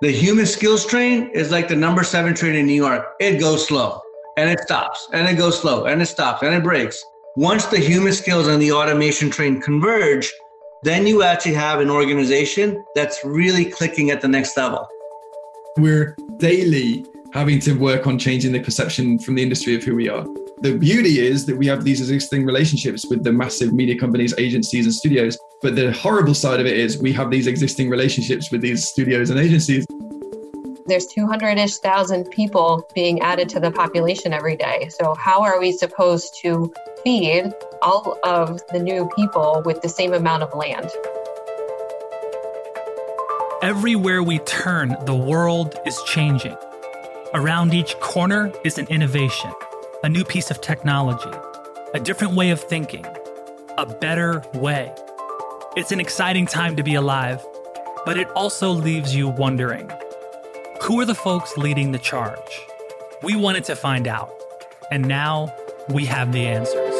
The human skills train is like the number seven train in New York. It goes slow and it stops and it goes slow and it stops and it breaks. Once the human skills and the automation train converge, then you actually have an organization that's really clicking at the next level. We're daily having to work on changing the perception from the industry of who we are. The beauty is that we have these existing relationships with the massive media companies, agencies, and studios. But the horrible side of it is we have these existing relationships with these studios and agencies. There's 200 ish thousand people being added to the population every day. So, how are we supposed to feed all of the new people with the same amount of land? Everywhere we turn, the world is changing. Around each corner is an innovation, a new piece of technology, a different way of thinking, a better way. It's an exciting time to be alive, but it also leaves you wondering who are the folks leading the charge? We wanted to find out, and now we have the answers.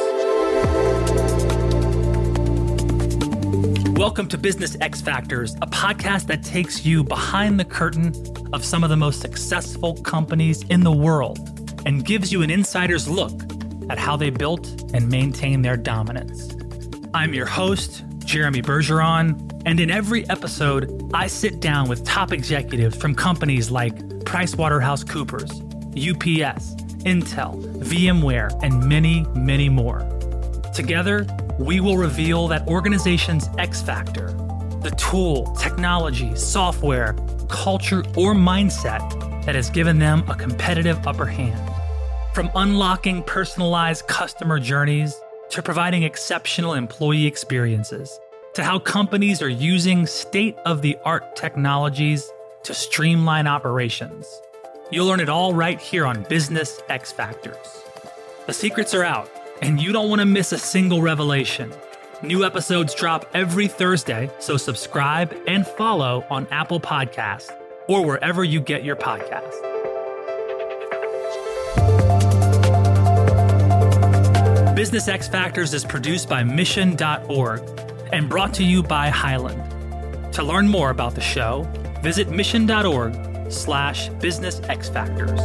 Welcome to Business X Factors, a podcast that takes you behind the curtain of some of the most successful companies in the world and gives you an insider's look at how they built and maintain their dominance. I'm your host, Jeremy Bergeron, and in every episode, I sit down with top executives from companies like PricewaterhouseCoopers, UPS, Intel, VMware, and many, many more. Together, we will reveal that organization's X factor, the tool, technology, software, culture, or mindset that has given them a competitive upper hand. From unlocking personalized customer journeys to providing exceptional employee experiences, to how companies are using state of the art technologies to streamline operations. You'll learn it all right here on Business X Factors. The secrets are out, and you don't want to miss a single revelation. New episodes drop every Thursday, so subscribe and follow on Apple Podcasts or wherever you get your podcasts. Business X Factors is produced by Mission.org and brought to you by Highland. To learn more about the show, visit mission.org slash business x factors.